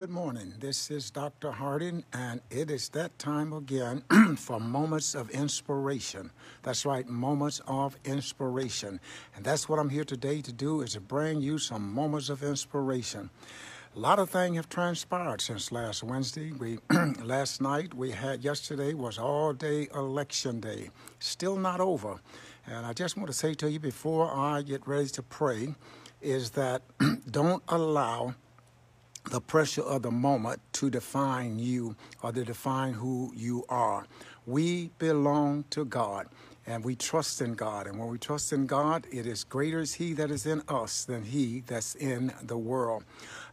Good morning. This is Dr. Harding, and it is that time again for moments of inspiration. That's right, moments of inspiration. And that's what I'm here today to do is to bring you some moments of inspiration. A lot of things have transpired since last Wednesday. We last night we had yesterday was all day election day. Still not over. And I just want to say to you before I get ready to pray is that don't allow the pressure of the moment to define you or to define who you are. We belong to God and we trust in God. And when we trust in God, it is greater is He that is in us than He that's in the world.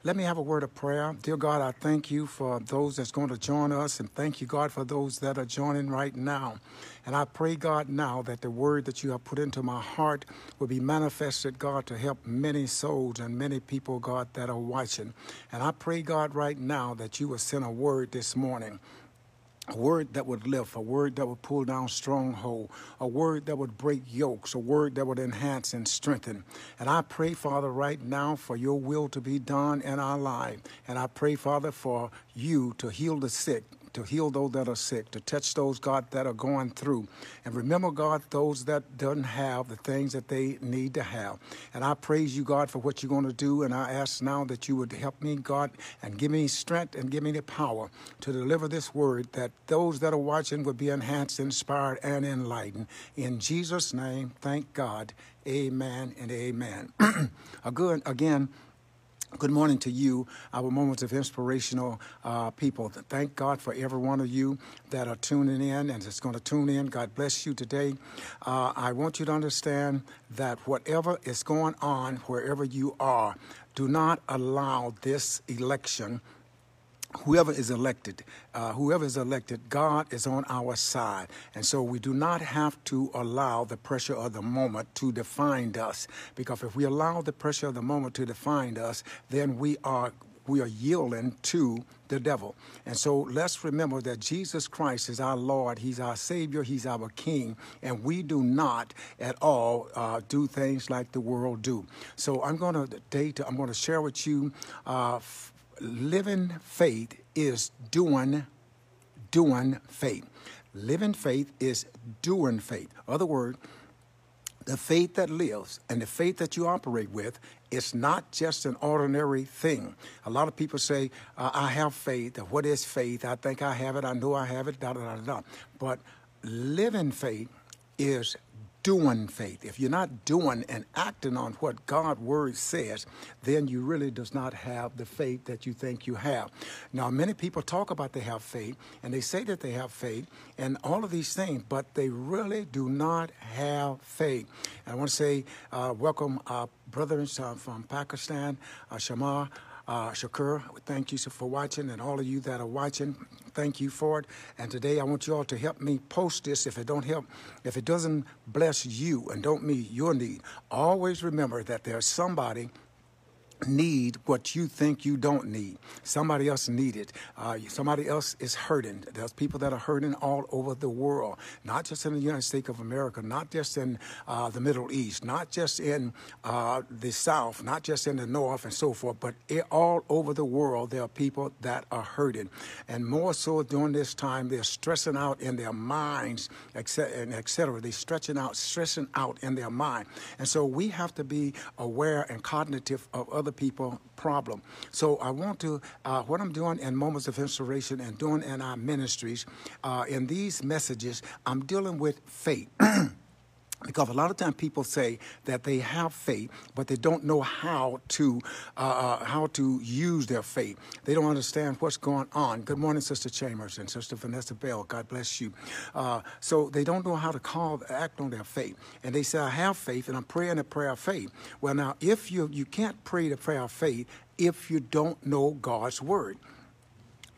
Let me have a word of prayer. Dear God, I thank you for those that's going to join us, and thank you, God, for those that are joining right now. And I pray, God, now that the word that you have put into my heart will be manifested, God, to help many souls and many people, God, that are watching. And I pray, God, right now that you will send a word this morning a word that would lift, a word that would pull down stronghold, a word that would break yokes, a word that would enhance and strengthen. And I pray, Father, right now for your will to be done in our life. And I pray, Father, for you to heal the sick, to heal those that are sick, to touch those, God, that are going through. And remember, God, those that don't have the things that they need to have. And I praise you, God, for what you're going to do. And I ask now that you would help me, God, and give me strength and give me the power to deliver this word that those that are watching would be enhanced, inspired, and enlightened. In Jesus' name, thank God. Amen and amen. Again, Good morning to you, our moments of inspirational uh, people. Thank God for every one of you that are tuning in and is going to tune in. God bless you today. Uh, I want you to understand that whatever is going on, wherever you are, do not allow this election whoever is elected, uh, whoever is elected, God is on our side. And so we do not have to allow the pressure of the moment to define us. Because if we allow the pressure of the moment to define us, then we are we are yielding to the devil. And so let's remember that Jesus Christ is our Lord, He's our Savior, He's our King, and we do not at all uh, do things like the world do. So I'm going to date, I'm going to share with you uh, living faith is doing doing faith. Living faith is doing faith. Other word, the faith that lives and the faith that you operate with is not just an ordinary thing. A lot of people say, uh, I have faith. What is faith? I think I have it. I know I have it. Da, da, da, da. But living faith is doing faith. If you're not doing and acting on what God's word says, then you really does not have the faith that you think you have. Now, many people talk about they have faith and they say that they have faith and all of these things, but they really do not have faith. And I want to say, uh, welcome, uh, brothers uh, from Pakistan, uh, Shamar. Uh, Shakur, thank you for watching, and all of you that are watching, thank you for it. And today I want you all to help me post this. If it don't help, if it doesn't bless you and don't meet your need, always remember that there's somebody need what you think you don't need. Somebody else need it. Uh, somebody else is hurting. There's people that are hurting all over the world, not just in the United States of America, not just in uh, the Middle East, not just in uh, the South, not just in the North and so forth, but it, all over the world there are people that are hurting. And more so during this time, they're stressing out in their minds, and et. They're stretching out, stressing out in their mind. And so we have to be aware and cognitive of other other people problem. So I want to, uh, what I'm doing in Moments of Inspiration and doing in our ministries, uh, in these messages, I'm dealing with faith. Because a lot of times people say that they have faith, but they don't know how to uh, uh, how to use their faith. They don't understand what's going on. Good morning, Sister Chambers and Sister Vanessa Bell. God bless you. Uh, so they don't know how to call act on their faith, and they say, "I have faith, and I'm praying a prayer of faith." Well, now if you you can't pray the prayer of faith if you don't know God's word.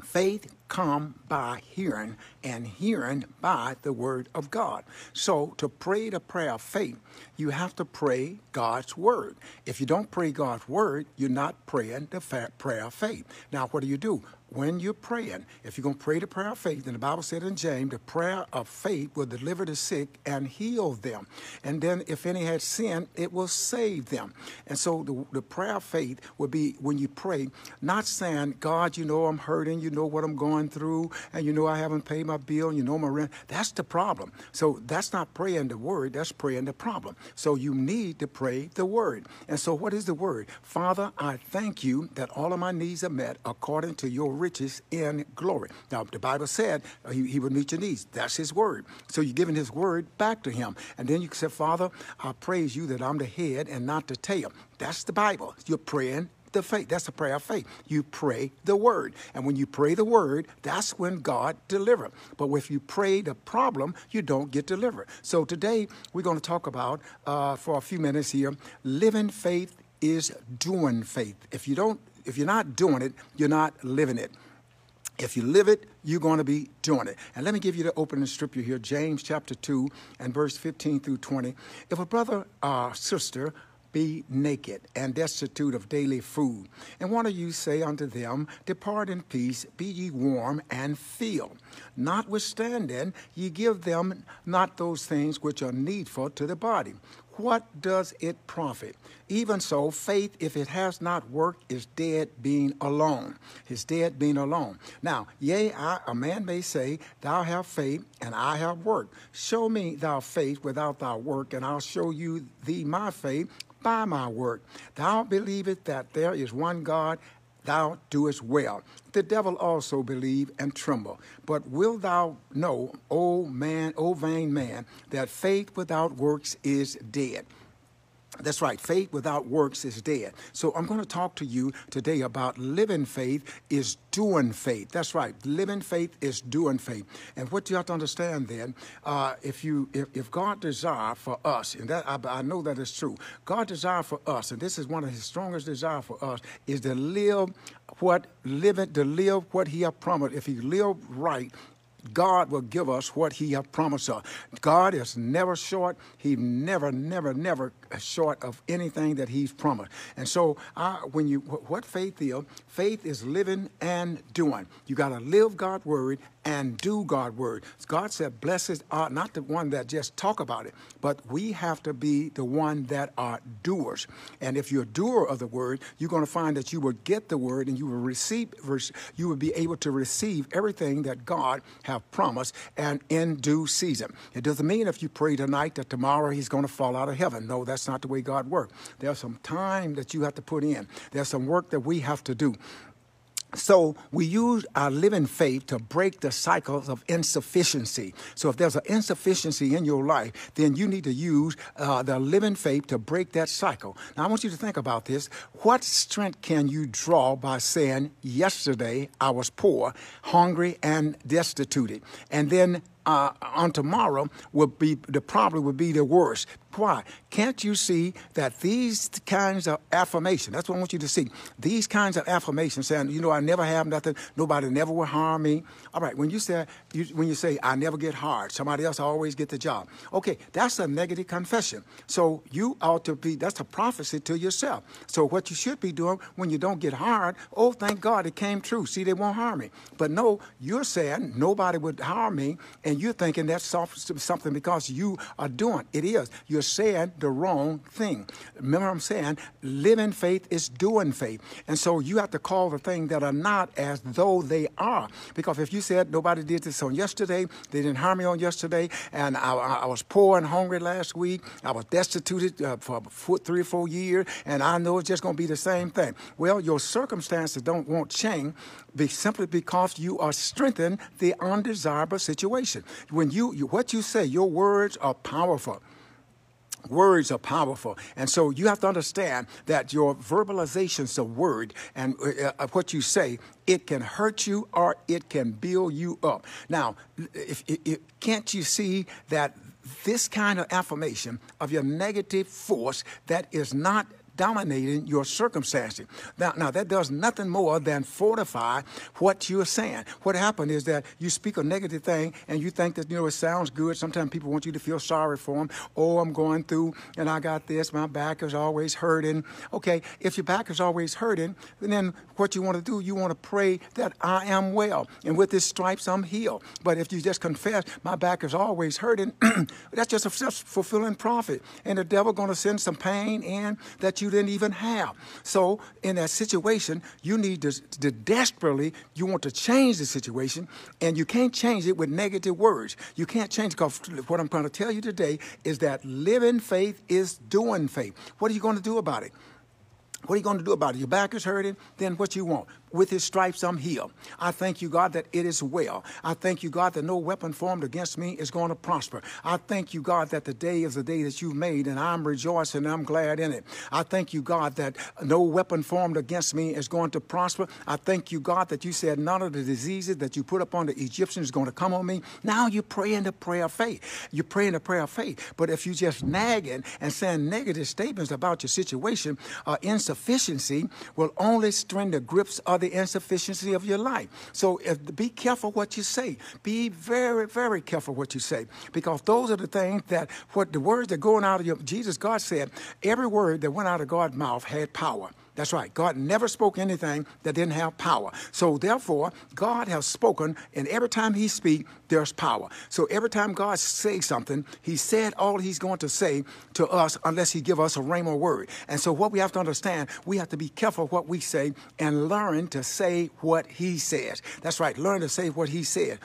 Faith come by hearing, and hearing by the word of God. So, to pray the prayer of faith, you have to pray God's word. If you don't pray God's word, you're not praying the prayer of faith. Now, what do you do? When you're praying, if you're going to pray the prayer of faith, then the Bible said in James, the prayer of faith will deliver the sick and heal them. And then if any had sinned, it will save them. And so the, the prayer of faith will be when you pray, not saying, God, you know I'm hurting, you know what I'm going through, and you know I haven't paid my bill, and you know my rent. That's the problem. So that's not praying the word, that's praying the problem. So you need to pray the word. And so what is the word? Father, I thank you that all of my needs are met according to your riches in glory. Now, the Bible said uh, he, he would meet your needs. That's his word. So you're giving his word back to him. And then you can say, Father, I praise you that I'm the head and not the tail. That's the Bible. You're praying the faith. That's the prayer of faith. You pray the word. And when you pray the word, that's when God delivers. But if you pray the problem, you don't get delivered. So today we're going to talk about, uh, for a few minutes here, living faith is doing faith. If you don't if you're not doing it, you're not living it. If you live it, you're going to be doing it. And let me give you the opening scripture here James chapter 2 and verse 15 through 20. If a brother or sister be naked and destitute of daily food. And one of you say unto them, Depart in peace, be ye warm and filled. Notwithstanding, ye give them not those things which are needful to the body what does it profit? Even so, faith, if it has not worked, is dead being alone. Is dead being alone. Now, yea, I, a man may say, Thou have faith, and I have work. Show me thou faith without thy work, and I'll show you thee my faith by my work. Thou believest that there is one God, thou doest well. The devil also believe and tremble. But wilt thou know, O man, O vain man, that faith without works is dead? That's right. Faith without works is dead. So I'm going to talk to you today about living faith is doing faith. That's right. Living faith is doing faith. And what you have to understand then, uh, if you if, if God desire for us, and that I, I know that is true, God desire for us, and this is one of His strongest desire for us, is to live what living to live what He has promised. If He live right God will give us what He has promised us. God is never short. He never, never, never Uh, short of anything that He's promised. And so, I, when you what faith is, faith is living and doing. You got to live God's word and do God's word. God said, "Blessed are not the one that just talk about it, but we have to be the one that are doers." And if you're a doer of the word, you're going to find that you will get the word and you will receive. You will be able to receive everything that God have promised and in due season. It doesn't mean if you pray tonight that tomorrow He's going to fall out of heaven. No, that's not the way God works. There's some time that you have to put in. There's some work that we have to do. So we use our living faith to break the cycles of insufficiency. So if there's an insufficiency in your life, then you need to use uh, the living faith to break that cycle. Now I want you to think about this. What strength can you draw by saying, "Yesterday I was poor, hungry, and destitute," and then uh, on tomorrow would be the problem would be the worst. Why? Can't you see that these kinds of affirmation, that's what I want you to see, these kinds of affirmations saying, you know, I never have nothing, nobody never will harm me. All right, when you say, you, when you say, I never get hard, somebody else always get the job. Okay, that's a negative confession. So you ought to be, that's a prophecy to yourself. So what you should be doing when you don't get hard, oh, thank God it came true. See, they won't harm me. But no, you're saying nobody would harm me, and you're thinking that's something because you are doing. It is. You're saying the wrong thing. Remember, I'm saying living faith is doing faith. And so you have to call the things that are not as though they are. Because if you said nobody did this on yesterday, they didn't harm me on yesterday, and I, I was poor and hungry last week, I was destitute uh, for three or four years, and I know it's just going to be the same thing. Well, your circumstances don't won't change simply because you are strengthening the undesirable situation. When you, you what you say, your words are powerful. Words are powerful. And so you have to understand that your verbalizations of word and uh, uh, what you say, it can hurt you or it can build you up. Now, if, if, can't you see that this kind of affirmation of your negative force that is not dominating your circumstances. Now, now that does nothing more than fortify what you're saying. What happened is that you speak a negative thing and you think that, you know, it sounds good. Sometimes people want you to feel sorry for them. Oh, I'm going through and I got this. My back is always hurting. Okay, if your back is always hurting, then what you want to do, you want to pray that I am well. And with his stripes, I'm healed. But if you just confess, my back is always hurting, that's just a self-fulfilling prophet. And the devil going to send some pain in that you didn't even have. So in that situation, you need to, to desperately, you want to change the situation, and you can't change it with negative words. You can't change because what I'm going to tell you today is that living faith is doing faith. What are you going to do about it? What are you going to do about it? Your back is hurting? Then what you want? With his stripes, I'm healed. I thank you, God, that it is well. I thank you, God, that no weapon formed against me is going to prosper. I thank you, God, that the day is the day that you've made, and I'm rejoicing and I'm glad in it. I thank you, God, that no weapon formed against me is going to prosper. I thank you, God, that you said none of the diseases that you put upon the Egyptians is going to come on me. Now you're praying the prayer of faith. You're praying the prayer of faith. But if you just nagging and saying negative statements about your situation, uh, insufficiency will only strengthen the grips of the insufficiency of your life. So if, be careful what you say. Be very, very careful what you say, because those are the things that what the words that going out of your Jesus. God said every word that went out of God's mouth had power. That's right. God never spoke anything that didn't have power. So therefore, God has spoken, and every time He speaks, there's power. So every time God says something, He said all He's going to say to us, unless He give us a rhema word. And so what we have to understand, we have to be careful what we say and learn to say what He says. That's right. Learn to say what He said.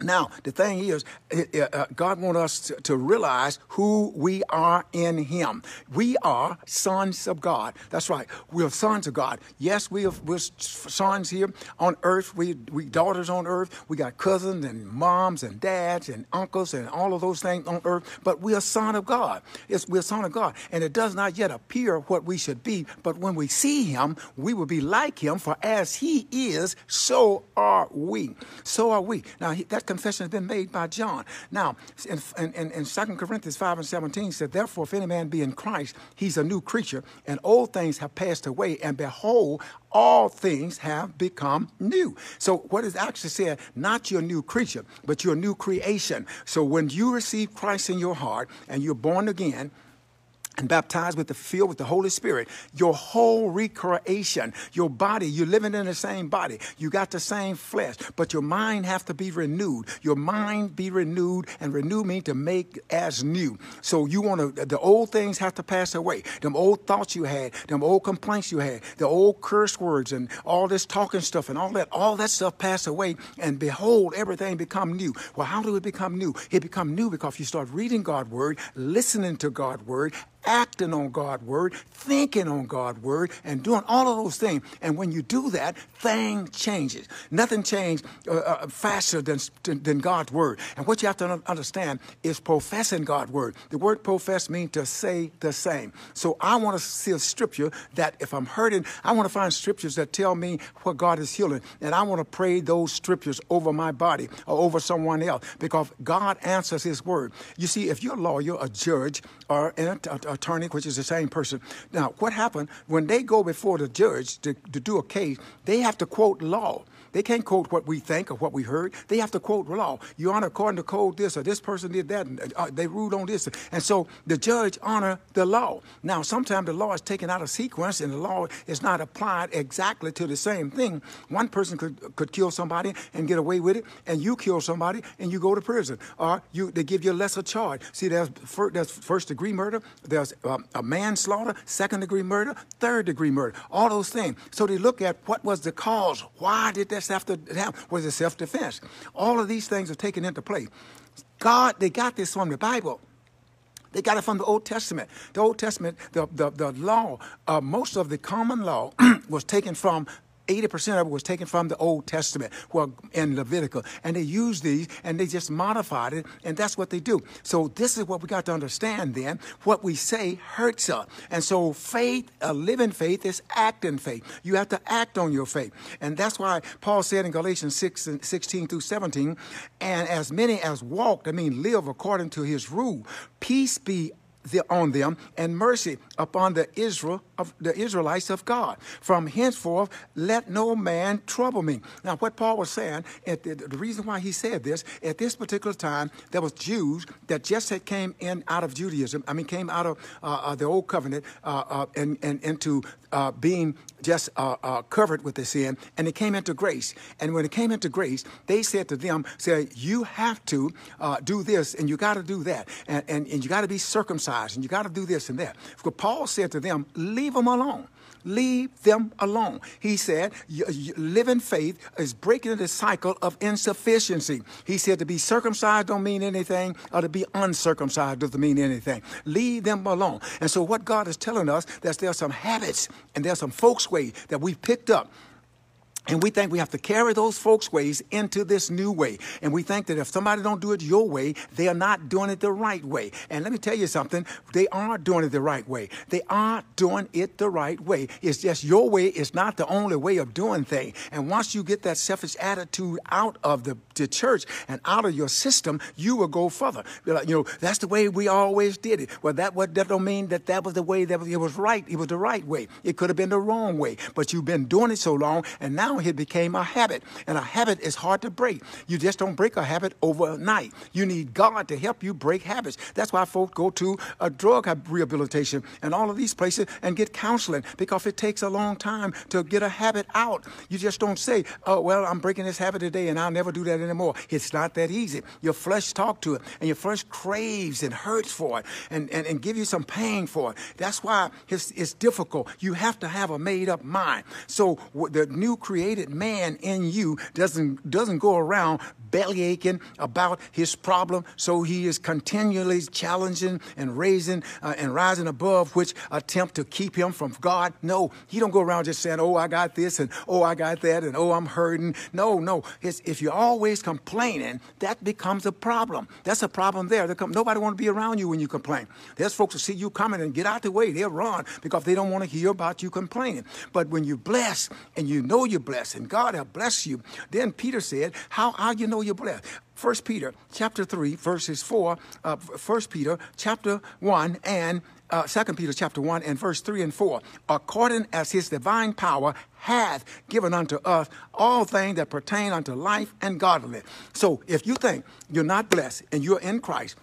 Now, the thing is, uh, God wants us to, to, realize who we are in Him. We are sons of God. That's right. We are sons of God. Yes, we are, we're sons here on earth. We, we daughters on earth. We got cousins and moms and dads and uncles and all of those things on earth. But we are son of God. It's, we're son of God. And it does not yet appear what we should be. But when we see Him, we will be like Him. For as He is, so are we. So are we. Now, that confession has been made by John. Now, in, in, in 2 Corinthians 5 and 17 said, Therefore, if any man be in Christ, he's a new creature, and old things have passed away, and behold, all things have become new. So, what is actually said, not your new creature, but your new creation. So, when you receive Christ in your heart and you're born again, and baptized with the filled with the Holy Spirit, your whole recreation, your body, you're living in the same body. You got the same flesh, but your mind have to be renewed. Your mind be renewed, and renew means to make as new. So you want to, the old things have to pass away. Them old thoughts you had, them old complaints you had, the old curse words and all this talking stuff and all that, all that stuff pass away, and behold, everything become new. Well, how do it become new? It become new because you start reading God's word, listening to God's word, acting on God's word, thinking on God's word, and doing all of those things. And when you do that, thing changes. Nothing changes uh, uh, faster than, than God's word. And what you have to understand is professing God's word. The word profess means to say the same. So I want to see a scripture that if I'm hurting, I want to find scriptures that tell me what God is healing. And I want to pray those scriptures over my body or over someone else because God answers his word. You see, if you're a lawyer, a judge, or an attorney, which is the same person. Now, what happened when they go before the judge to, to do a case, they have to quote law. They can't quote what we think or what we heard. They have to quote law. Your Honor, according to code this or this person did that, and uh, they ruled on this. And so the judge honor the law. Now, sometimes the law is taken out of sequence and the law is not applied exactly to the same thing. One person could, could kill somebody and get away with it, and you kill somebody and you go to prison. Or you they give you a lesser charge. See, there's, first, there's first degree murder, there's um, a manslaughter, second degree murder, third degree murder, all those things. So they look at what was the cause. Why did that self was it self defense? All of these things are taken into play. God, they got this from the Bible. They got it from the Old Testament. The Old Testament, the, the, the law, uh, most of the common law was taken from 80% of it was taken from the Old Testament well, in Leviticus. And they used these and they just modified it, and that's what they do. So this is what we got to understand then. What we say hurts us. And so faith, a living faith, is acting faith. You have to act on your faith. And that's why Paul said in Galatians 6 16 through 17, and as many as walked, I mean live according to his rule, peace be the, on them and mercy upon the Israel of the Israelites of God. From henceforth, let no man trouble me. Now, what Paul was saying, at the, the reason why he said this, at this particular time, there was Jews that just had came in out of Judaism. I mean, came out of uh, uh, the old covenant uh, uh and, and into uh, being just uh, covered with the sin, and it came into grace. And when it came into grace, they said to them, "Say, you have to do this, and you got to do that, and, and, and you got to be circumcised, and you got to do this and that." Because Paul said to them, "Leave them alone." Leave them alone. He said, living faith is breaking the cycle of insufficiency. He said to be circumcised don't mean anything, or to be uncircumcised doesn't mean anything. Leave them alone. And so what God is telling us that there are some habits and there are some folks way that we picked up and we think we have to carry those folks' ways into this new way. And we think that if somebody don't do it your way, they are not doing it the right way. And let me tell you something, they are doing it the right way. They are doing it the right way. It's just your way is not the only way of doing things. And once you get that selfish attitude out of the, the church and out of your system, you will go further. Like, you know, that's the way we always did it. Well, that, what, that don't mean that that was the way that it was right. It was the right way. It could have been the wrong way. But you've been doing it so long, and now now it became a habit. And a habit is hard to break. You just don't break a habit overnight. You need God to help you break habits. That's why folks go to a drug rehabilitation and all of these places and get counseling because it takes a long time to get a habit out. You just don't say, oh, well, I'm breaking this habit today and I'll never do that anymore. It's not that easy. Your flesh talks to it and your flesh craves and hurts for it and, and, and give you some pain for it. That's why it's, it's difficult. You have to have a made up mind. So the new creation created man in you doesn't, doesn't go around belly aching about his problem. So he is continually challenging and raising uh, and rising above which attempt to keep him from God. No, he don't go around just saying, oh, I got this and oh, I got that and oh, I'm hurting. No, no. It's, if you're always complaining, that becomes a problem. That's a problem there. Come, nobody want to be around you when you complain. There's folks who see you coming and get out the way. They'll run because they don't want to hear about you complaining. But when you bless and you know you're blessed and God will bless you. Then Peter said, how, how you know you're blessed? First Peter chapter 3, verses 4, uh, 1 Peter chapter 1 and uh, 2 Peter chapter 1 and verse 3 and 4. According as his divine power hath given unto us all things that pertain unto life and godliness. So if you think you're not blessed and you're in Christ,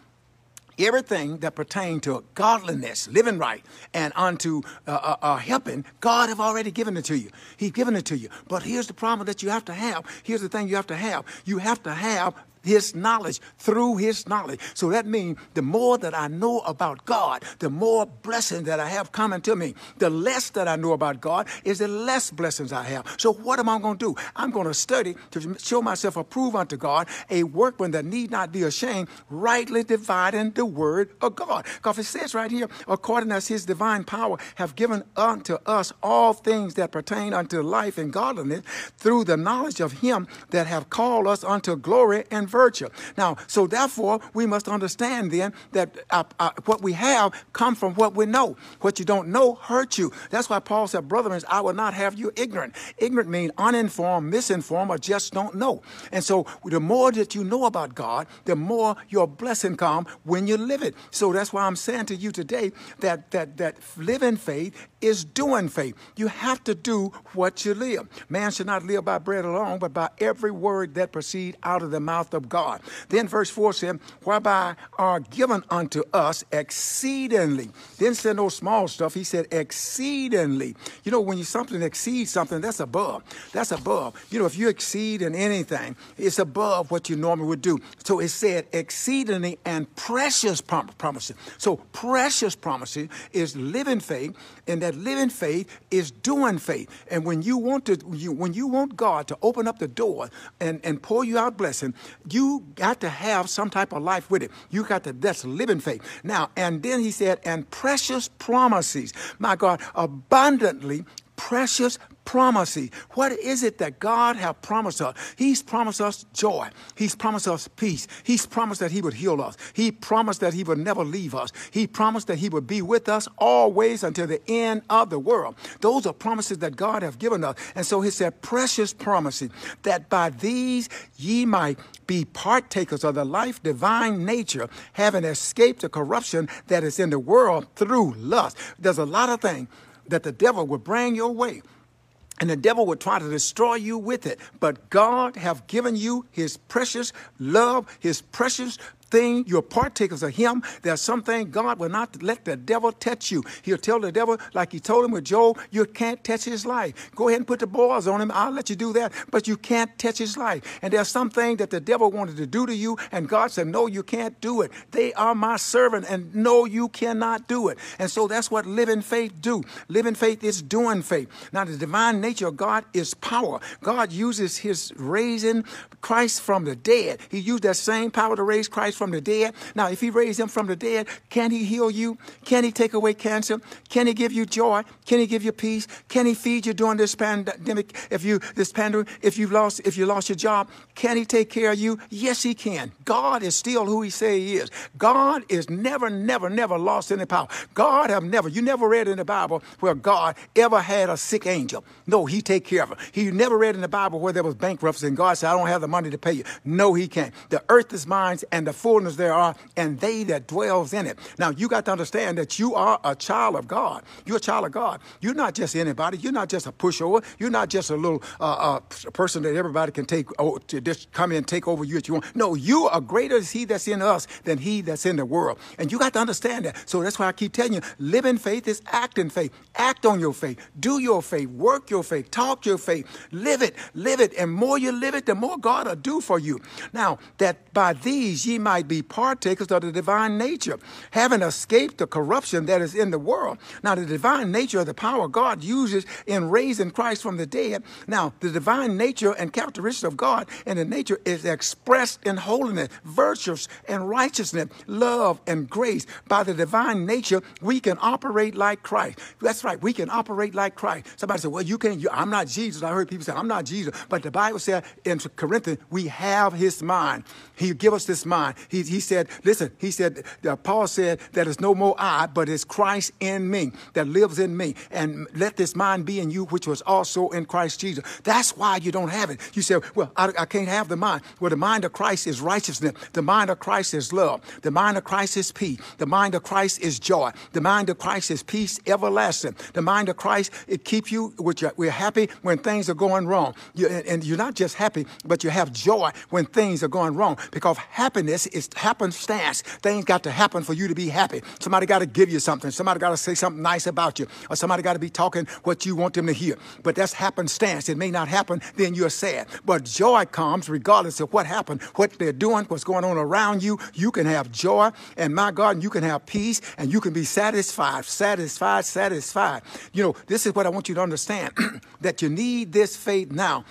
everything that pertain to godliness, living right, and unto uh, uh, uh, helping, God have already given it to you. He's given it to you. But here's the problem that you have to have. Here's the thing you have to have. You have to have his knowledge through his knowledge. So that means the more that I know about God, the more blessings that I have coming to me. The less that I know about God is the less blessings I have. So what am I going to do? I'm going to study to show myself approved unto God, a workman that need not be ashamed, rightly dividing the word of God. Because it says right here, according as his divine power have given unto us all things that pertain unto life and godliness through the knowledge of him that have called us unto glory and virtue. Now, so therefore, we must understand then that uh, uh, what we have come from what we know. What you don't know hurts you. That's why Paul said, Brethren, I will not have you ignorant. Ignorant means uninformed, misinformed, or just don't know. And so the more that you know about God, the more your blessing come when you live it. So that's why I'm saying to you today that that that living faith is doing faith. You have to do what you live. Man should not live by bread alone, but by every word that proceed out of the mouth of God. Then verse 4 said, whereby are given unto us exceedingly. Didn't say no small stuff. He said exceedingly. You know, when you something exceeds something, that's above. That's above. You know, if you exceed in anything, it's above what you normally would do. So it said exceedingly and precious promises. So precious promises is living faith and that living faith is doing faith. And when you want to, you, when you want God to open up the door and, and pour you out blessing, you got to have some type of life with it. You got to, that's living faith. Now, and then he said, and precious promises, my God, abundantly precious promises. What is it that God have promised us? He's promised us joy. He's promised us peace. He's promised that he would heal us. He promised that he would never leave us. He promised that he would be with us always until the end of the world. Those are promises that God have given us. And so he said, precious promises, that by these ye might be partakers of the life divine nature, having escaped the corruption that is in the world through lust. There's a lot of things that the devil would bring your way and the devil would try to destroy you with it. But god have given you his precious love his precious thing, you're partakers of him. There's something God will not let the devil touch you. He'll tell the devil, like he told him with Job, you can't touch his life. Go ahead and put the boils on him. I'll let you do that, but you can't touch his life. And there's something that the devil wanted to do to you, and God said, No, you can't do it. They are my servant, and no, you cannot do it. And so that's what living faith do. Living faith is doing faith. Now, the divine nature of God is power. God uses his raising Christ from the dead. He used that same power to raise Christ from the dead. Now, if he raised him from the dead, can he heal you? Can he take away cancer? Can he give you joy? Can he give you peace? Can he feed you during this pandemic? If you this pandemic, if you lost if you lost your job, can he take care of you? Yes, he can. God is still who he say he is. God is never, never, never lost any power. God have never, you never read in the Bible where God ever had a sick angel. No, he take care of him. He never read in the Bible where there was bankruptcy and God said, I don't have the money to pay you. No, he can't. The earth is mine and the fullness there are, and they that dwells in it. Now, you got to understand that you are a child of God. You're a child of God. You're not just anybody. You're not just a pushover. You're not just a little uh, uh, person that everybody can take oh, to just come in and take over you if you want. No, you are greater is he that's in us than he that's in the world. And you got to understand that. So that's why I keep telling you, live in faith is act in faith. Act on your faith. Do your faith. Work your faith. Talk your faith. Live it. Live it. And more you live it, the more God will do for you. Now, that by these ye might be partakers of the divine nature, having escaped the corruption that is in the world. Now, the divine nature of the power God uses in raising Christ from the dead. Now, the divine nature and characteristics of God and the nature is expressed in holiness, virtues, and righteousness, love, and grace. By the divine nature, we can operate like Christ. That's right, we can operate like Christ. Somebody said, Well, you can't, you, I'm not Jesus. I heard people say, I'm not Jesus. But the Bible said in Corinthians, we have his mind. He give us this mind. He, he said, listen, he said, uh, Paul said that it's no more I, but it's Christ in me that lives in me. And let this mind be in you, which was also in Christ Jesus. That's why you don't have it. You say, well, I, I can't have the mind. Well, the mind of Christ is righteousness. The mind of Christ is love. The mind of Christ is peace. The mind of Christ is joy. The mind of Christ is peace everlasting. The mind of Christ, it keeps you, your, we're happy when things are going wrong. You, and you're not just happy, but you have joy when things are going wrong because happiness is happenstance. Things got to happen for you to be happy. Somebody got to give you something. Somebody got to say something nice about you, or somebody got to be talking what you want them to hear. But that's happenstance. It may not happen, then you're sad. But joy comes regardless of what happened, what they're doing, what's going on around you. You can have joy, and my God, you can have peace, and you can be satisfied, satisfied, satisfied. You know, this is what I want you to understand that you need this faith now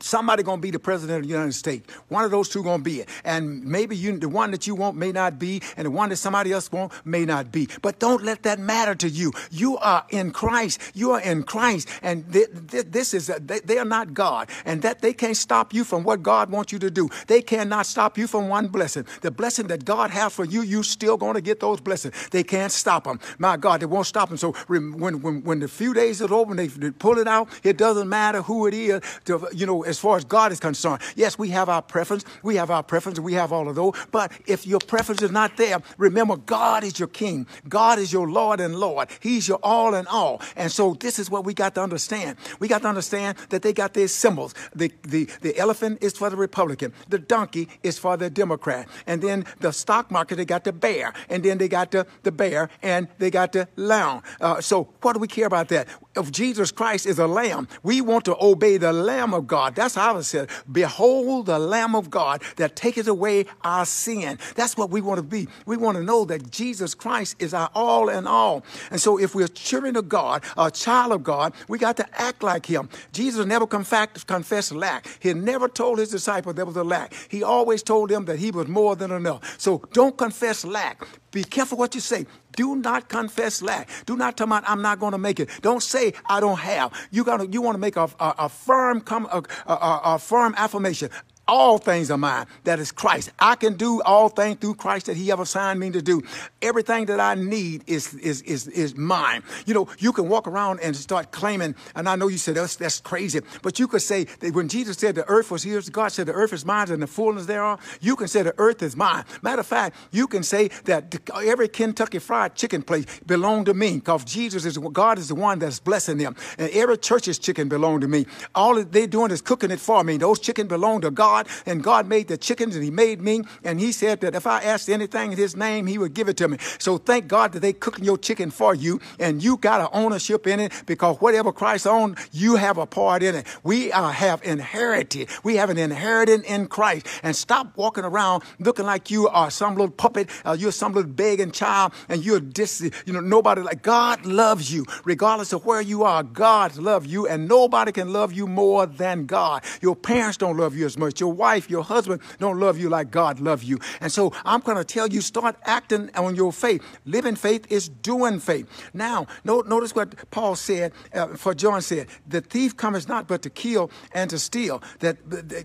somebody to be the president of the United States. One of those two to be it. And maybe you, the one that you want may not be, and the one that somebody else want may not be. But don't let that matter to you. You are in Christ. You are in Christ. And th- th- this is, a, they, they, are not God. And that they can't stop you from what God wants you to do. They cannot stop you from one blessing. The blessing that God has for you, you still to get those blessings. They can't stop them. My God, they won't stop them. So when, when, when the few days is over, they, they pull it out, it doesn't matter who it is, to, you know, as far as God is concerned. Yes, we have our preference. We have our preference. We have all of those. But if your preference is not there, remember God is your King. God is your Lord and Lord. He's your all in all. And so this is what we got to understand. We got to understand that they got their symbols. The, the, the elephant is for the Republican. The donkey is for the Democrat. And then the stock market, they got the bear. And then they got the, the bear and they got the lion. Uh, so what do we care about that? If Jesus Christ is a lamb, we want to obey the Lamb of God. That's how it said, Behold the Lamb of God that taketh away our sin. That's what we want to be. We want to know that Jesus Christ is our all in all. And so if we're children of God, a child of God, we got to act like him. Jesus never confessed lack. He never told his disciples there was a lack. He always told them that he was more than enough. So don't confess lack. Be careful what you say. Do not confess lack. Do not tell me I'm not going to make it. Don't say I don't have. You got you want to make a, a, a firm, come, a, a, a firm affirmation all things are mine. That is Christ. I can do all things through Christ that He ever signed me to do. Everything that I need is is is is mine. You know, you can walk around and start claiming, and I know you said that's that's crazy, but you could say that when Jesus said the earth was His, God said the earth is mine and the fullness thereof. You can say the earth is mine. Matter of fact, you can say that every Kentucky Fried Chicken place belonged to me because Jesus is God is the one that's blessing them, and every church's chicken belonged to me. All they're doing is cooking it for me. Those chicken belong to God. God, and God made the chickens, and He made me, and He said that if I asked anything in His name, He would give it to me. So thank God that they cooking your chicken for you, and you got an ownership in it because whatever Christ owned, you have a part in it. We uh, have inherited. We have an inheritance in Christ, and stop walking around looking like you are some little puppet, uh, you're some little begging child, and you're dis, you know, nobody like God loves you, regardless of where you are. God loves you, and nobody can love you more than God. Your parents don't love you as much. Your your wife, your husband don't love you like God loves you. And so I'm going to tell you, start acting on your faith. Living faith is doing faith. Now, notice what Paul said, uh, for John said, the thief cometh not but to kill and to steal, that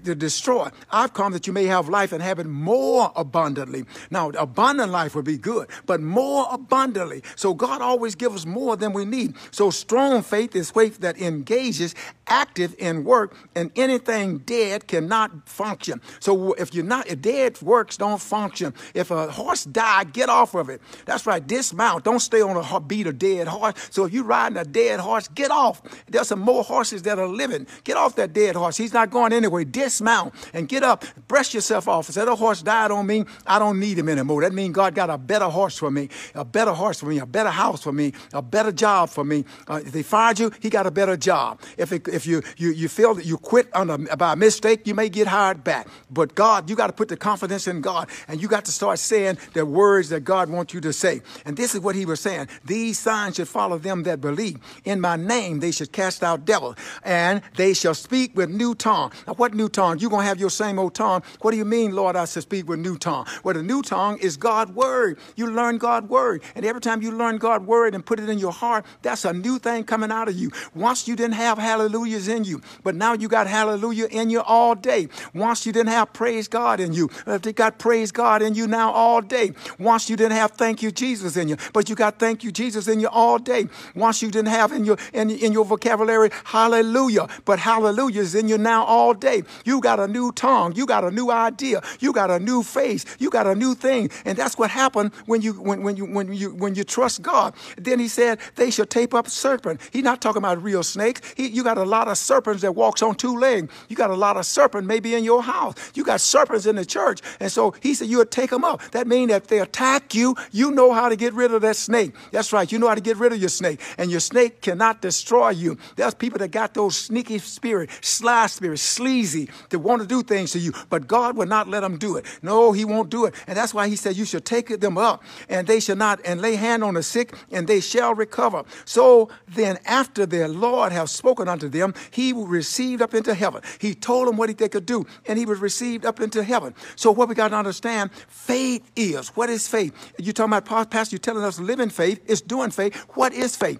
to destroy. I've come that you may have life and have it more abundantly. Now, abundant life would be good, but more abundantly. So God always gives us more than we need. So strong faith is faith that engages, active in work, and anything dead cannot function. So if you're not, if dead works don't function. If a horse die, get off of it. That's right. Dismount. Don't stay on a beat a dead horse. So if you're riding a dead horse, get off. There's some more horses that are living. Get off that dead horse. He's not going anywhere. Dismount and get up. Brush yourself off. Say, that horse died on me. I don't need him anymore. That means God got a better horse for me, a better horse for me, a better house for me, a better job for me. Uh, if they fired you, he got a better job. If, it, if you, you, you feel that you quit on a, by mistake, you may get hired hard back. But God, you got to put the confidence in God and you got to start saying the words that God wants you to say. And this is what he was saying. These signs should follow them that believe. In my name, they should cast out devils and they shall speak with new tongue. Now, what new tongue? You're going to have your same old tongue. What do you mean, Lord, I should speak with new tongue? Well, the new tongue is God's word. You learn God's word. And every time you learn God's word and put it in your heart, that's a new thing coming out of you. Once you didn't have hallelujahs in you, but now you got hallelujah in you all day. Once you didn't have praise God in you, uh, but you got praise God in you now all day. Once you didn't have thank you Jesus in you, but you got thank you Jesus in you all day. Once you didn't have in your in, in your vocabulary hallelujah, but hallelujah is in you now all day. You got a new tongue, you got a new idea, you got a new face, you got a new thing, and that's what happened when you when, when you when you when you trust God. Then he said they shall tape up serpent. He's not talking about real snakes. He, you got a lot of serpents that walks on two legs. You got a lot of serpent maybe in your house. You got serpents in the church. And so he said, you would take them up. That means that if they attack you, you know how to get rid of that snake. That's right. You know how to get rid of your snake. And your snake cannot destroy you. There's people that got those sneaky spirit, sly spirit, sleazy, that want to do things to you. But God will not let them do it. No, he won't do it. And that's why he said, you should take them up and they shall not, and lay hand on the sick and they shall recover. So then after their Lord have spoken unto them, he will received up into heaven. He told them what they could do and he was received up into heaven. So what we got to understand, faith is. What is faith? You're talking about, Pastor, you're telling us living faith is doing faith. What is faith?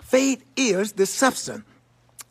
Faith is the substance.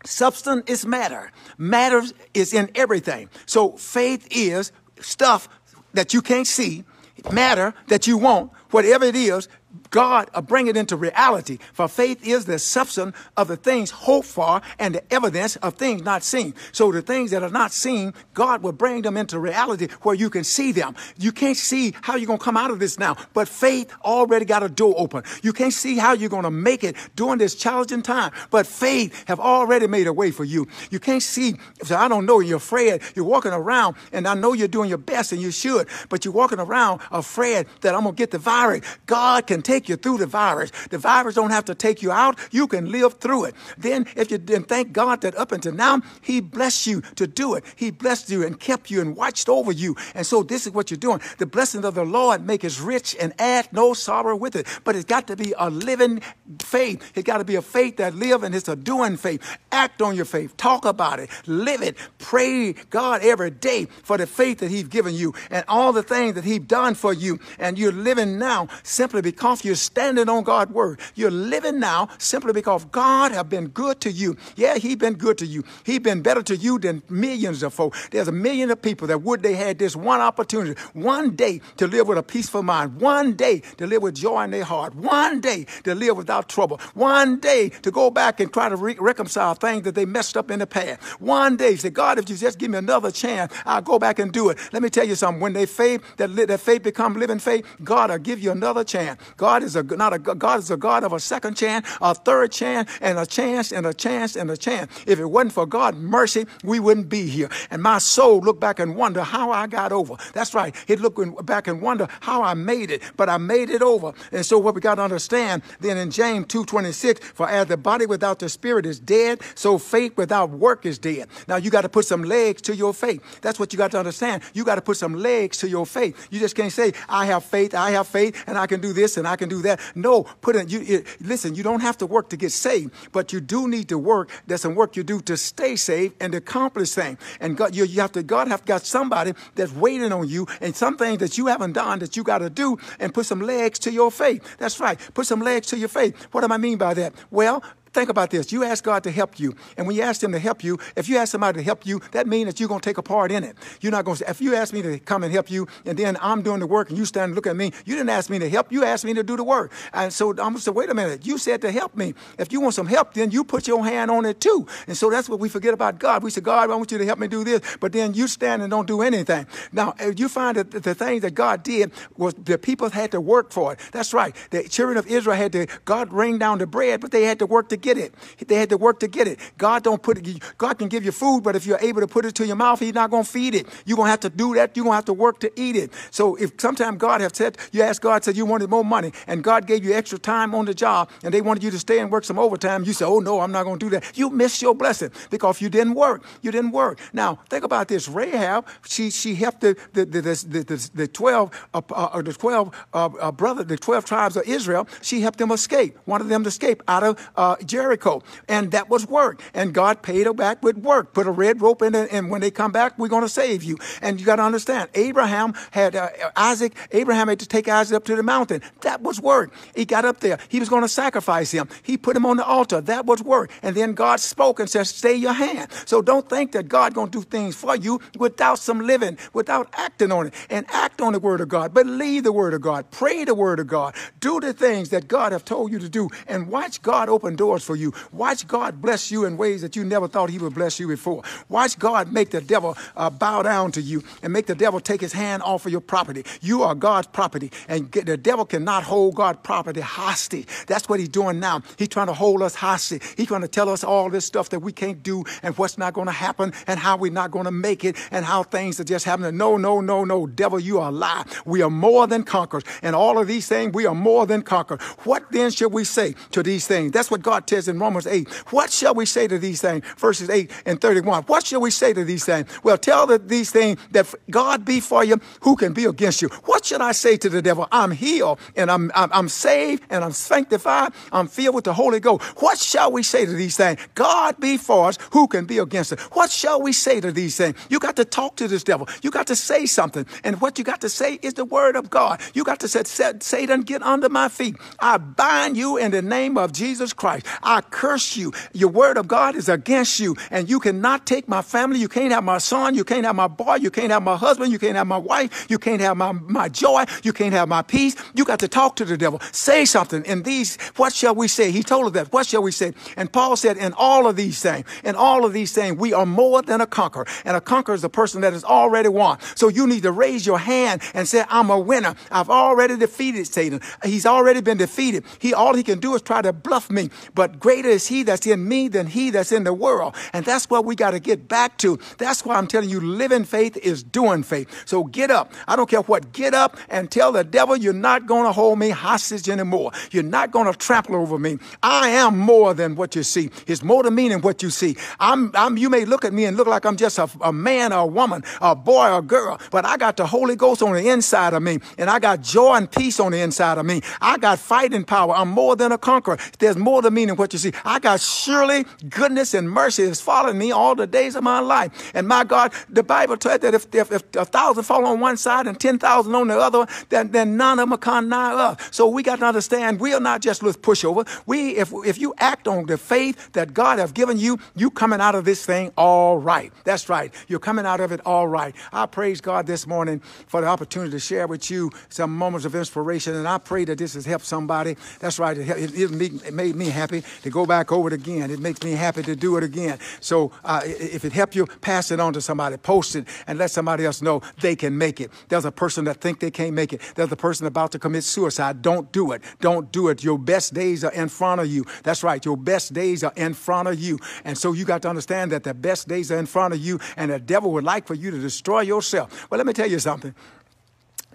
Substance is matter. Matter is in everything. So faith is stuff that you can't see, matter that you want, whatever it is, God uh, bring it into reality. For faith is the substance of the things hoped for and the evidence of things not seen. So the things that are not seen, God will bring them into reality where you can see them. You can't see how you're going to come out of this now, but faith already got a door open. You can't see how you're going to make it during this challenging time, but faith have already made a way for you. You can't see, so I don't know, you're afraid. You're walking around, and I know you're doing your best, and you should, but you're walking around afraid that I'm going to get the virus. God can take take you through the virus. The virus don't have to take you out. You can live through it. Then if you then thank God that up until now, he blessed you to do it. He blessed you and kept you and watched over you. And so this is what you're doing. The blessing of the Lord make us rich and add no sorrow with it. But it's got to be a living faith. It's got to be a faith that live and it's a doing faith. Act on your faith. Talk about it. Live it. Pray God every day for the faith that he's given you and all the things that he's done for you. And you're living now simply because you're standing on God's word. You're living now simply because God have been good to you. Yeah, he been good to you. He been better to you than millions of folks. There's a million of people that would they had this one opportunity, one day to live with a peaceful mind, one day to live with joy in their heart, one day to live without trouble, one day to go back and try to re- reconcile things that they messed up in the past. One day, say, God, if you just give me another chance, I'll go back and do it. Let me tell you something. When they faith, that, that faith become living faith, God will give you another chance. God is a not a God is a God of a second chance, a third chance, and a chance, and a chance, and a chance. If it wasn't for God's mercy, we wouldn't be here. And my soul looked back and wonder how I got over. That's right. It looked back and wonder how I made it, but I made it over. And so what we got to understand then in James 2:26, for as the body without the spirit is dead, so faith without work is dead. Now you got to put some legs to your faith. That's what you got to understand. You got to put some legs to your faith. You just can't say, I have faith, I have faith, and I can do this and I can do that. No, put in you it, listen, you don't have to work to get saved, but you do need to work. There's some work you do to stay saved and accomplish things. And God, you, you have to God have got somebody that's waiting on you and some things that you haven't done that you got to do and put some legs to your faith. That's right. Put some legs to your faith. What do I mean by that? Well, Think about this. You ask God to help you. And when you ask Him to help you, if you ask somebody to help you, that means that you're going to take a part in it. You're not going to if you ask me to come and help you, and then I'm doing the work and you stand and look at me, you didn't ask me to help. You asked me to do the work. And so I'm going to say, wait a minute. You said to help me. If you want some help, then you put your hand on it too. And so that's what we forget about God. We say, God, I want you to help me do this. But then you stand and don't do anything. Now, if you find that the things that God did was the people had to work for it. That's right. The children of Israel had to, God rained down the bread, but they had to work to get it. They had to work to get it. God don't put it, God can give you food, but if you're able to put it to your mouth, He's not going to feed it. You're going to have to do that. You're going to have to work to eat it. So if sometimes God have said, you ask God, said you wanted more money, and God gave you extra time on the job, and they wanted you to stay and work some overtime, you say, oh no, I'm not going to do that. You missed your blessing because you didn't work. You didn't work. Now, think about this. Rahab, she, she helped the, the, the, the, the, the 12, uh, uh, the 12 uh, uh, brother, the 12 tribes of Israel, she helped them escape, wanted them to escape out of uh, Jericho. And that was work. And God paid her back with work. Put a red rope in it, and when they come back, we're going to save you. And you got to understand, Abraham had uh, Isaac, Abraham had to take Isaac up to the mountain. That was work. He got up there. He was going to sacrifice him. He put him on the altar. That was work. And then God spoke and said, stay your hand. So don't think that God going to do things for you without some living, without acting on it. And act on the word of God. Believe the word of God. Pray the word of God. Do the things that God have told you to do. And watch God open doors for you. Watch God bless you in ways that you never thought he would bless you before. Watch God make the devil uh, bow down to you and make the devil take his hand off of your property. You are God's property, and the devil cannot hold God's property hostage. That's what he's doing now. He's trying to hold us hostage. He's trying to tell us all this stuff that we can't do and what's not going to happen and how we're not going to make it and how things are just happening. No, no, no, no. Devil, you are a lie. We are more than conquerors. And all of these things, we are more than conquerors. What then should we say to these things? That's what God says in Romans 8. What shall we say to these things? Verses 8 and 31. What shall we say to these things? Well, tell the, these things that God be for you, who can be against you? What should I say to the devil? I'm healed and I'm, I'm, I'm saved and I'm sanctified. I'm filled with the Holy Ghost. What shall we say to these things? God be for us, who can be against us? What shall we say to these things? You got to talk to this devil. You got to say something. And what you got to say is the word of God. You got to say, Satan, get under my feet. I bind you in the name of Jesus Christ. I curse you. Your word of God is against you, and you cannot take my family. You can't have my son. You can't have my boy. You can't have my husband. You can't have my wife. You can't have my, my joy. You can't have my peace. You got to talk to the devil. Say something. In these, what shall we say? He told us that. What shall we say? And Paul said, in all of these things, in all of these things, we are more than a conqueror. And a conqueror is a person that has already won. So you need to raise your hand and say, I'm a winner. I've already defeated Satan. He's already been defeated. He, all he can do is try to bluff me. But greater is he that's in me than he that's in the world. And that's what we got to get back to. That's why I'm telling you, living faith is doing faith. So get up. I don't care what. Get up and tell the devil you're not going to hold me hostage anymore. You're not going to trample over me. I am more than what you see. It's more to me than what you see. I'm, I'm, you may look at me and look like I'm just a, a man or a woman, a boy or a girl, but I got the Holy Ghost on the inside of me and I got joy and peace on the inside of me. I got fighting power. I'm more than a conqueror. There's more to me than what you see. I got surely goodness and mercy has following me all the days of my life. And my God, the Bible said that if, if, if a thousand fall on one side and 10,000 on the other, then, then none of them come nigh us. So we got to understand we are not just with pushover. We, if, if you act on the faith that God has given you, you coming out of this thing all right. That's right. You're coming out of it all right. I praise God this morning for the opportunity to share with you some moments of inspiration. And I pray that this has helped somebody. That's right. It, it, it made me happy to go back over it again. It makes me happy to do it again. So uh, if it helped you, pass it on to somebody, post it, and let somebody else know they can make it. There's a person that think they can't make it. There's a person about to commit suicide. Don't do it. Don't do it. Your best days are in front of you. That's right. Your best days are in front of you. And so you got to understand that the best days are in front of you, and the devil would like for you to destroy yourself. Well, let me tell you something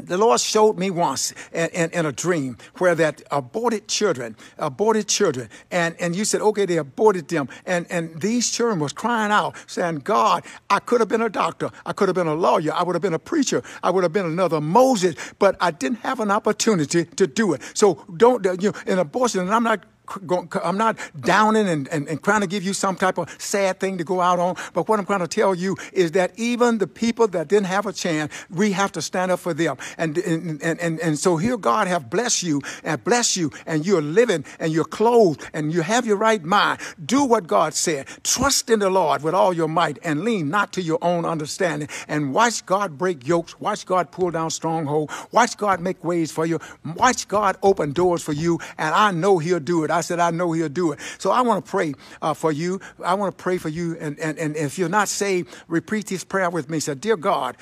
the Lord showed me once in, in, in, a dream where that aborted children, aborted children, and, and you said, okay, they aborted them. And, and these children was crying out, saying, God, I could have been a doctor. I could have been a lawyer. I would have been a preacher. I would have been another Moses, but I didn't have an opportunity to do it. So don't, you know, in abortion, and I'm not I'm not downing and, and, and trying to give you some type of sad thing to go out on. But what I'm trying to tell you is that even the people that didn't have a chance, we have to stand up for them. And, and, and, and, so here God have blessed you and bless you and you're living and you're clothed and you have your right mind. Do what God said. Trust in the Lord with all your might and lean not to your own understanding and watch God break yokes. Watch God pull down stronghold. Watch God make ways for you. Watch God open doors for you. And I know he'll do it. I said, I know he'll do it. So I want to pray uh, for you. I want to pray for you. And, and, and if you're not saved, repeat this prayer with me. Say, Dear God,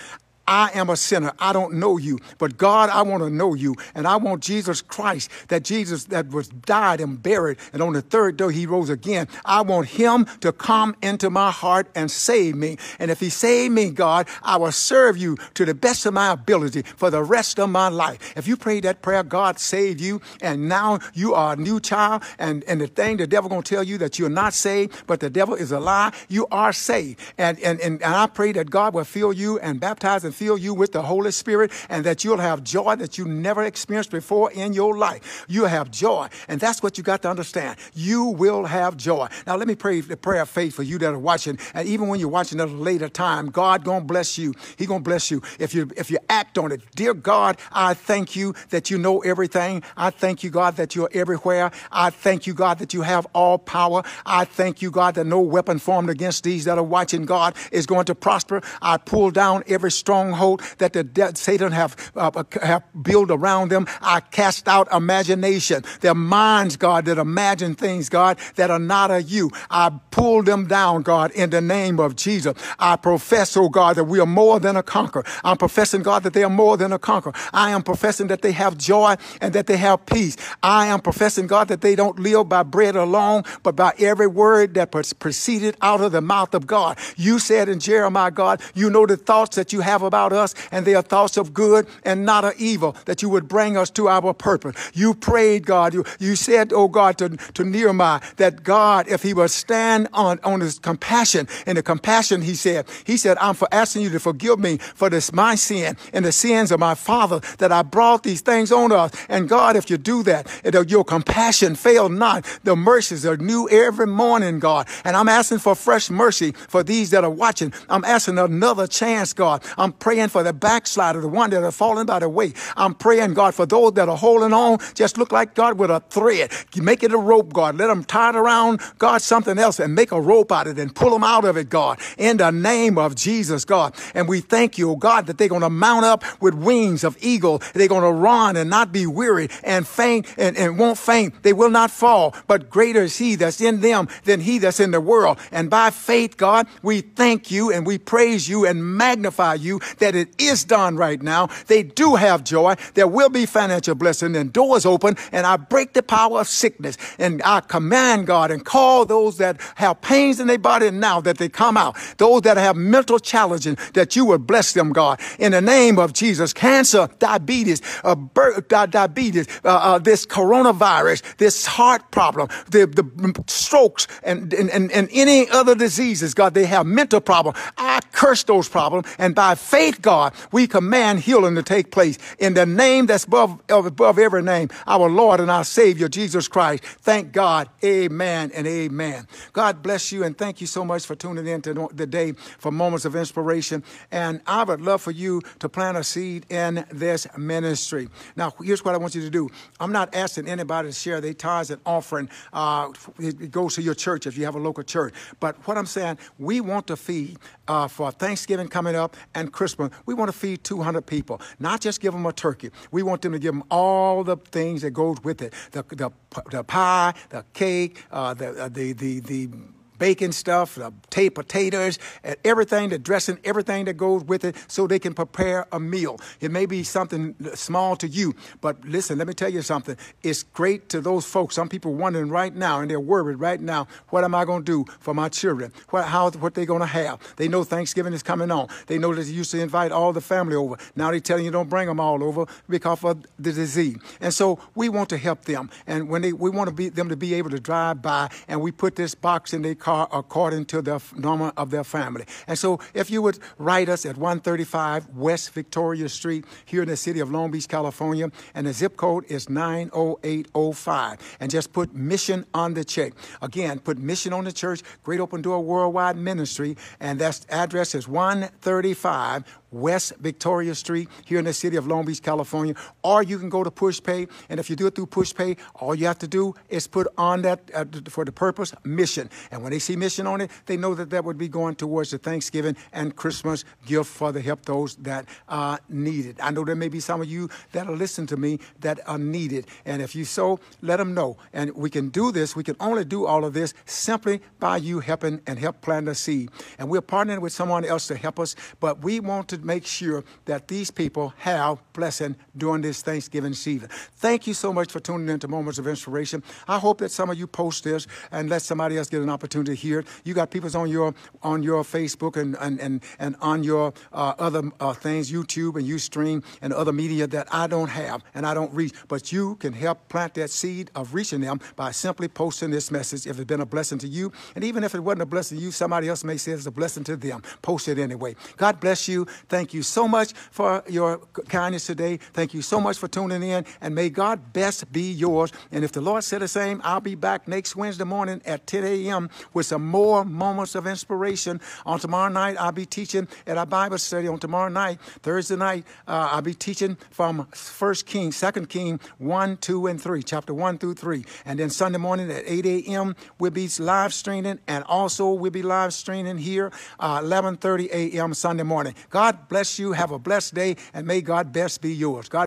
I am a sinner. I don't know you. But God, I want to know you. And I want Jesus Christ, that Jesus that was died and buried, and on the third day he rose again. I want him to come into my heart and save me. And if he save me, God, I will serve you to the best of my ability for the rest of my life. If you pray that prayer, God saved you, and now you are a new child, and, and the thing the devil gonna tell you that you're not saved, but the devil is a lie, you are saved. And and, and, and I pray that God will fill you and baptize and fill you with the Holy Spirit and that you'll have joy that you never experienced before in your life. You'll have joy. And that's what you got to understand. You will have joy. Now, let me pray the prayer of faith for you that are watching. And even when you're watching at a later time, God gonna bless you. He gonna bless you if you if you act on it. Dear God, I thank you that you know everything. I thank you, God, that you're everywhere. I thank you, God, that you have all power. I thank you, God, that no weapon formed against these that are watching, God, is going to prosper. I pull down every strong stronghold that the de- Satan have, uh, uh, have built around them. I cast out imagination. Their minds, God, that imagine things, God, that are not of you. I pull them down, God, in the name of Jesus. I profess, oh God, that we are more than a conqueror. I'm professing, God, that they are more than a conqueror. I am professing that they have joy and that they have peace. I am professing, God, that they don't live by bread alone, but by every word that proceeded out of the mouth of God. You said in Jeremiah, God, you know the thoughts that you have about about us, and they are thoughts of good and not of evil, that you would bring us to our purpose. You prayed, God. You, you said, oh God, to, to Nehemiah that God, if he would stand on, on his compassion, and the compassion, he said, he said, I'm for asking you to forgive me for this, my sin and the sins of my father, that I brought these things on us. And God, if you do that, uh, your compassion fail not. The mercies are new every morning, God. And I'm asking for fresh mercy for these that are watching. I'm asking another chance, God. I'm praying for the backslider, the one that are falling by the way. I'm praying, God, for those that are holding on, just look like God with a thread. Make it a rope, God. Let them tie it around, God, something else and make a rope out of it and pull them out of it, God, in the name of Jesus, God. And we thank you, oh God, that they're going to mount up with wings of eagle. They're going to run and not be weary and faint and, and won't faint. They will not fall, but greater is he that's in them than he that's in the world. And by faith, God, we thank you and we praise you and magnify you that it is done right now. They do have joy. There will be financial blessing and doors open. And I break the power of sickness and I command God and call those that have pains in their body now that they come out. Those that have mental challenges that you would bless them, God, in the name of Jesus. Cancer, diabetes, uh, uh, diabetes, uh, uh, this coronavirus, this heart problem, the, the strokes, and, and, and, and any other diseases, God, they have mental problem. I curse those problems and by faith faith, God, we command healing to take place in the name that's above, above every name, our Lord and our Savior, Jesus Christ. Thank God. Amen and amen. God bless you and thank you so much for tuning in to the day for moments of inspiration. And I would love for you to plant a seed in this ministry. Now, here's what I want you to do. I'm not asking anybody to share their tithes and offering. Uh, it goes to your church if you have a local church. But what I'm saying, we want to feed uh, for Thanksgiving coming up and Christmas. We want to feed 200 people, not just give them a turkey. We want them to give them all the things that goes with it: the the, the pie, the cake, uh, the, uh, the the the bacon stuff, the tape potatoes, and everything, the dressing, everything that goes with it, so they can prepare a meal. It may be something uh, small to you, but listen, let me tell you something. It's great to those folks. Some people wondering right now, and they're worried right now. What am I going to do for my children? What how what they going to have? They know Thanksgiving is coming on. They know that they used to invite all the family over. Now they're telling you don't bring them all over because of the disease. And so we want to help them, and when they we want to be them to be able to drive by, and we put this box in their according to the normal of their family. And so if you would write us at 135 West Victoria Street here in the city of Long Beach, California, and the zip code is 90805, and just put mission on the check. Again, put mission on the church, Great Open Door Worldwide Ministry, and that address is 135 West Victoria Street here in the city of Long Beach, California. Or you can go to PushPay, and if you do it through PushPay, all you have to do is put on that uh, for the purpose mission. And when they see mission on it, they know that that would be going towards the Thanksgiving and Christmas gift for the help those that are needed. I know there may be some of you that are listening to me that are needed, and if you so, let them know. And we can do this. We can only do all of this simply by you helping and help plant a seed. And we're partnering with someone else to help us, but we want to make sure that these people have blessing during this Thanksgiving season. Thank you so much for tuning in to Moments of Inspiration. I hope that some of you post this and let somebody else get an opportunity to hear it. You got people on your on your Facebook and and and, and on your uh, other uh, things, YouTube and Ustream and other media that I don't have and I don't reach. But you can help plant that seed of reaching them by simply posting this message if it's been a blessing to you. And even if it wasn't a blessing to you, somebody else may say it's a blessing to them. Post it anyway. God bless you. Thank you so much for your kindness today. Thank you so much for tuning in. And may God best be yours. And if the Lord said the same, I'll be back next Wednesday morning at 10 a.m. with some more moments of inspiration. On tomorrow night, I'll be teaching at our Bible study. On tomorrow night, Thursday night, uh, I'll be teaching from First King, Second King, 1, 2, and 3, chapter 1 through 3. And then Sunday morning at 8 a.m., we'll be live streaming. And also, we'll be live streaming here uh, 11.30 a.m. Sunday morning. God bless you. Have a blessed day, and may God best be yours. God